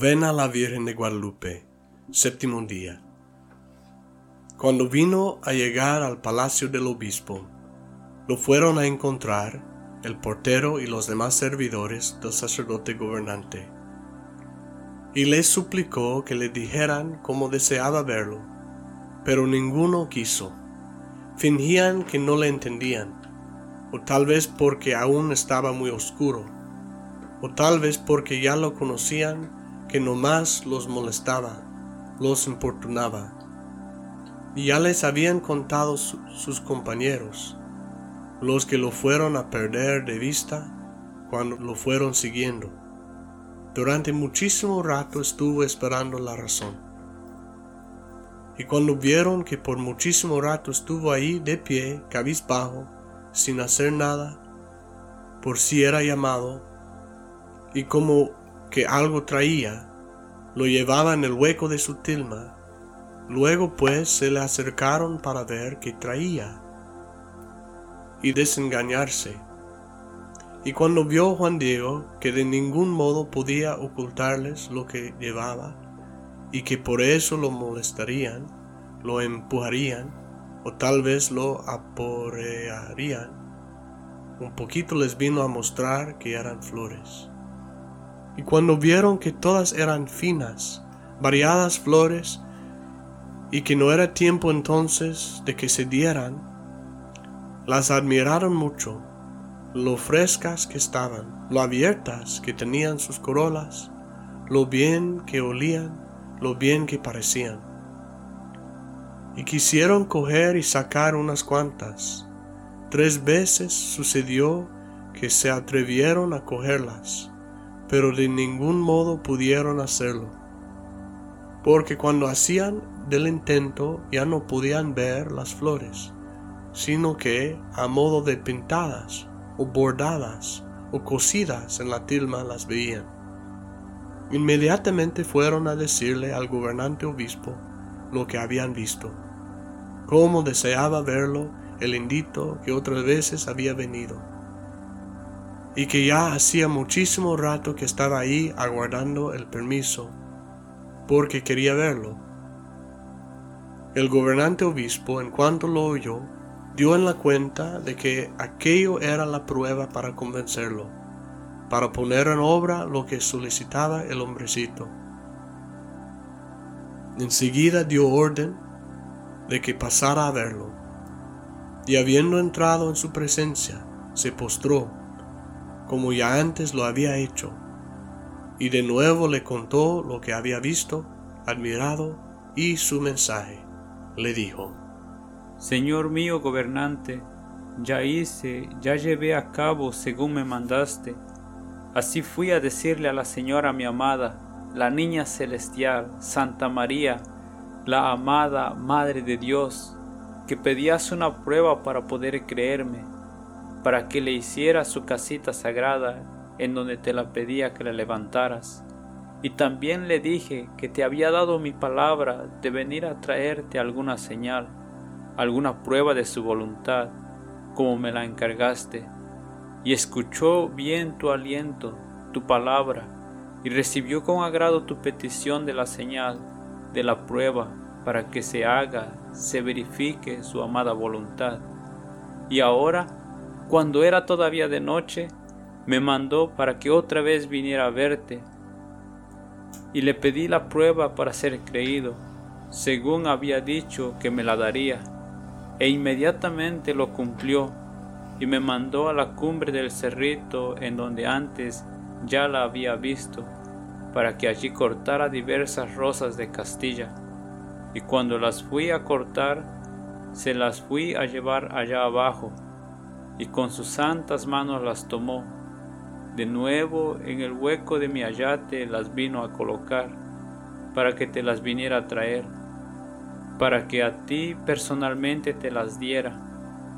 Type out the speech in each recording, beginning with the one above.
Novena a la Virgen de Guadalupe, séptimo día. Cuando vino a llegar al palacio del obispo, lo fueron a encontrar el portero y los demás servidores del sacerdote gobernante. Y les suplicó que le dijeran cómo deseaba verlo, pero ninguno quiso. Fingían que no le entendían, o tal vez porque aún estaba muy oscuro, o tal vez porque ya lo conocían que nomás los molestaba, los importunaba. Y ya les habían contado sus compañeros, los que lo fueron a perder de vista cuando lo fueron siguiendo. Durante muchísimo rato estuvo esperando la razón. Y cuando vieron que por muchísimo rato estuvo ahí de pie, cabizbajo, sin hacer nada, por si era llamado, y como que algo traía, lo llevaba en el hueco de su tilma. Luego pues se le acercaron para ver qué traía y desengañarse. Y cuando vio Juan Diego que de ningún modo podía ocultarles lo que llevaba, y que por eso lo molestarían, lo empujarían, o tal vez lo aporrearían, un poquito les vino a mostrar que eran flores. Y cuando vieron que todas eran finas, variadas flores, y que no era tiempo entonces de que se dieran, las admiraron mucho, lo frescas que estaban, lo abiertas que tenían sus corolas, lo bien que olían, lo bien que parecían. Y quisieron coger y sacar unas cuantas. Tres veces sucedió que se atrevieron a cogerlas pero de ningún modo pudieron hacerlo, porque cuando hacían del intento ya no podían ver las flores, sino que a modo de pintadas o bordadas o cosidas en la tilma las veían. Inmediatamente fueron a decirle al gobernante obispo lo que habían visto, cómo deseaba verlo el indito que otras veces había venido y que ya hacía muchísimo rato que estaba ahí aguardando el permiso, porque quería verlo. El gobernante obispo, en cuanto lo oyó, dio en la cuenta de que aquello era la prueba para convencerlo, para poner en obra lo que solicitaba el hombrecito. Enseguida dio orden de que pasara a verlo, y habiendo entrado en su presencia, se postró como ya antes lo había hecho, y de nuevo le contó lo que había visto, admirado, y su mensaje. Le dijo, Señor mío gobernante, ya hice, ya llevé a cabo según me mandaste. Así fui a decirle a la señora mi amada, la niña celestial, Santa María, la amada Madre de Dios, que pedías una prueba para poder creerme para que le hiciera su casita sagrada en donde te la pedía que la levantaras. Y también le dije que te había dado mi palabra de venir a traerte alguna señal, alguna prueba de su voluntad, como me la encargaste. Y escuchó bien tu aliento, tu palabra, y recibió con agrado tu petición de la señal, de la prueba, para que se haga, se verifique su amada voluntad. Y ahora cuando era todavía de noche, me mandó para que otra vez viniera a verte, y le pedí la prueba para ser creído, según había dicho que me la daría, e inmediatamente lo cumplió, y me mandó a la cumbre del cerrito en donde antes ya la había visto, para que allí cortara diversas rosas de Castilla, y cuando las fui a cortar, se las fui a llevar allá abajo, y con sus santas manos las tomó. De nuevo en el hueco de mi ayate las vino a colocar, para que te las viniera a traer, para que a ti personalmente te las diera,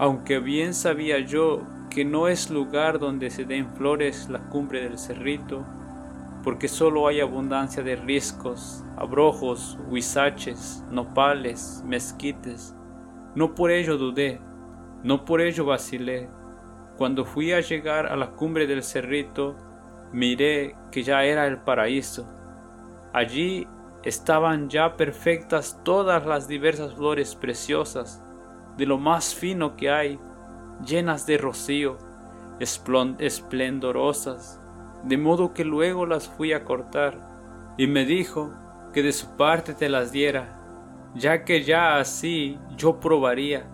aunque bien sabía yo que no es lugar donde se den flores la cumbre del cerrito, porque solo hay abundancia de riscos, abrojos, huizaches, nopales, mezquites. No por ello dudé, no por ello vacilé. Cuando fui a llegar a la cumbre del cerrito, miré que ya era el paraíso, Allí estaban ya perfectas todas las diversas flores preciosas, de lo más fino que hay, llenas de rocío, esplendorosas, de modo que luego las fui a cortar, y me dijo que de su parte te las diera, ya que ya así yo probaría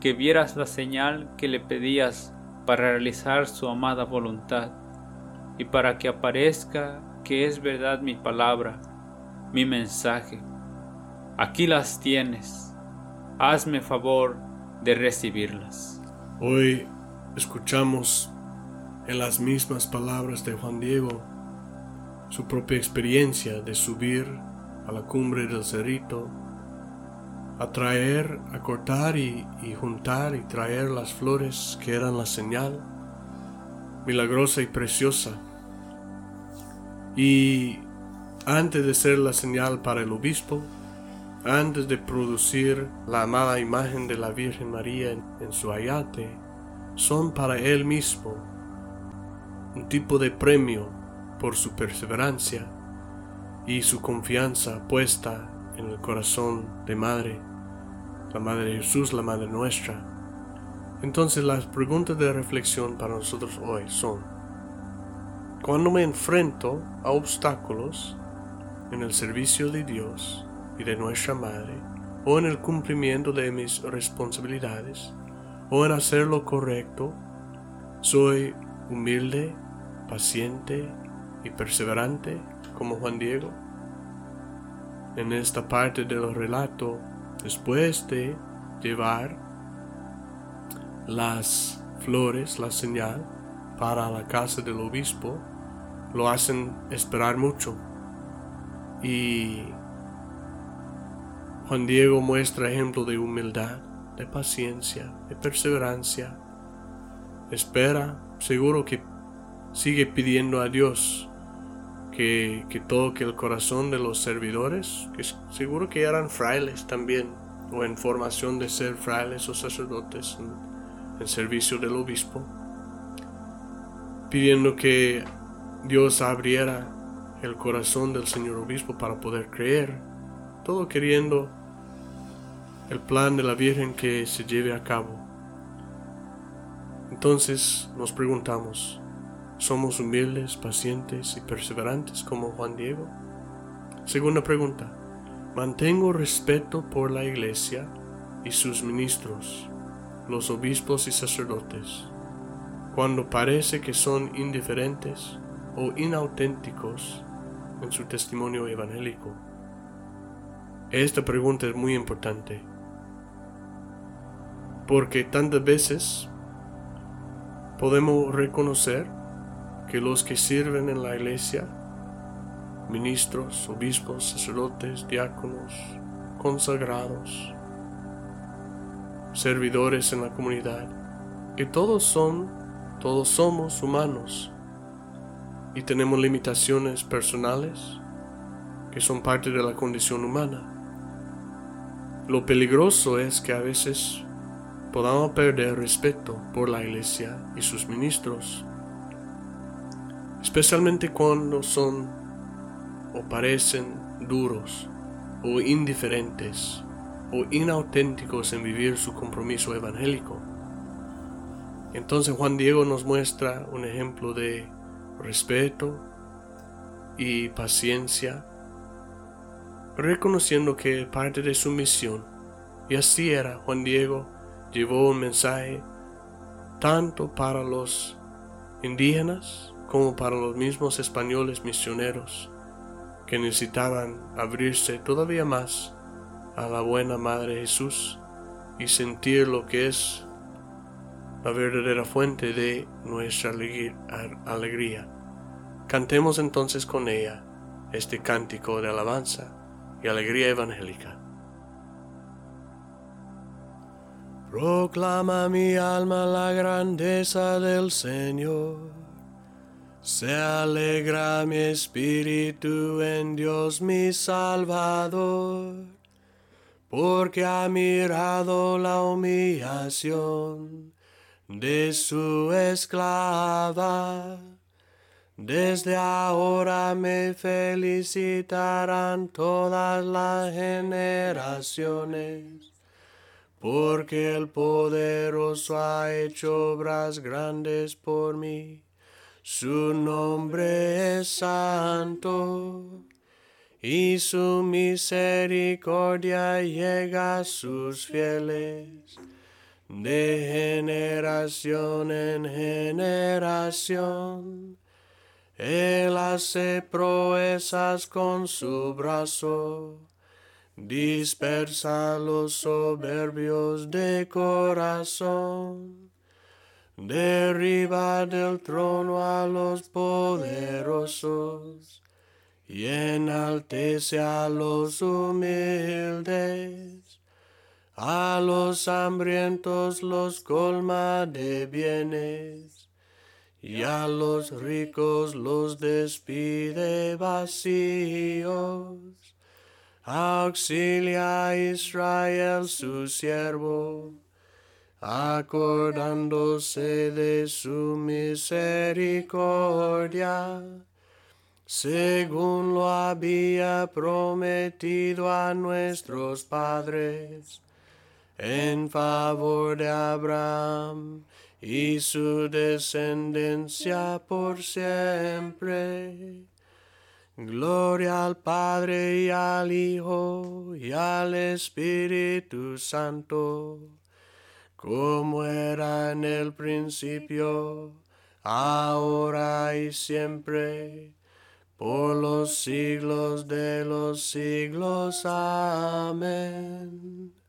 que vieras la señal que le pedías para realizar su amada voluntad, y para que aparezca que es verdad mi palabra, mi mensaje. Aquí las tienes. Hazme favor de recibirlas. Hoy escuchamos en las mismas palabras de Juan Diego su propia experiencia de subir a la cumbre del cerrito, a traer, a cortar y, juntar y traer las flores que eran la señal milagrosa y preciosa. Y antes de ser la señal para el obispo, antes de producir la amada imagen de la Virgen María en, su ayate, son para él mismo un tipo de premio por su perseverancia y su confianza puesta en el corazón de Madre, la Madre de Jesús, la Madre nuestra. Entonces las preguntas de reflexión para nosotros hoy son, cuando me enfrento a obstáculos en el servicio de Dios, y de nuestra Madre, o en el cumplimiento de mis responsabilidades, o en hacer lo correcto, soy humilde, paciente y perseverante como Juan Diego. En esta parte del relato, después de llevar las flores, la señal, para la casa del obispo, lo hacen esperar mucho. Y Juan Diego muestra ejemplo de humildad, de paciencia, de perseverancia. Espera, seguro que sigue pidiendo a Dios que, toque el corazón de los servidores, que seguro que eran frailes también, o en formación de ser frailes o sacerdotes en, en servicio del obispo, pidiendo que Dios abriera el corazón del señor obispo para poder creer todo queriendo el plan de la Virgen que se lleve a cabo. Entonces nos preguntamos, ¿somos humildes, pacientes y perseverantes como Juan Diego? Segunda pregunta, ¿mantengo respeto por la Iglesia y sus ministros, los obispos y sacerdotes, cuando parece que son indiferentes o inauténticos en su testimonio evangélico? Esta pregunta es muy importante. Porque tantas veces podemos reconocer que los que sirven en la iglesia, ministros, obispos, sacerdotes, diáconos, consagrados, servidores en la comunidad, que todos son, todos somos humanos y tenemos limitaciones personales que son parte de la condición humana. Lo peligroso es que a veces podamos perder respeto por la iglesia y sus ministros, especialmente cuando son o parecen duros o indiferentes o inauténticos en vivir su compromiso evangélico. Entonces Juan Diego nos muestra un ejemplo de respeto y paciencia reconociendo que parte de su misión, y así era, Juan Diego llevó un mensaje tanto para los indígenas como para los mismos españoles misioneros que necesitaban abrirse todavía más a la buena Madre Jesús y sentir lo que es la verdadera fuente de nuestra alegría. Cantemos entonces con ella este cántico de alabanza y alegría evangélica. Proclama mi alma la grandeza del Señor. Se alegra mi espíritu en Dios mi Salvador, porque ha mirado la humillación de su esclava Desde ahora me felicitarán todas las generaciones, porque el poderoso ha hecho obras grandes por mí. Su nombre es santo y su misericordia llega a sus fieles de generación en generación. Él hace proezas con su brazo, dispersa los soberbios de corazón, derriba del trono a los poderosos y enaltece a los humildes. A los hambrientos los colma de bienes, y a los ricos los despide vacíos. Auxilia a Israel su siervo, acordándose de su misericordia, según lo había prometido a nuestros padres en favor de Abraham y su descendencia por siempre. Gloria al Padre y al Hijo y al Espíritu Santo, como era en el principio, ahora y siempre, por los siglos de los siglos. Amén.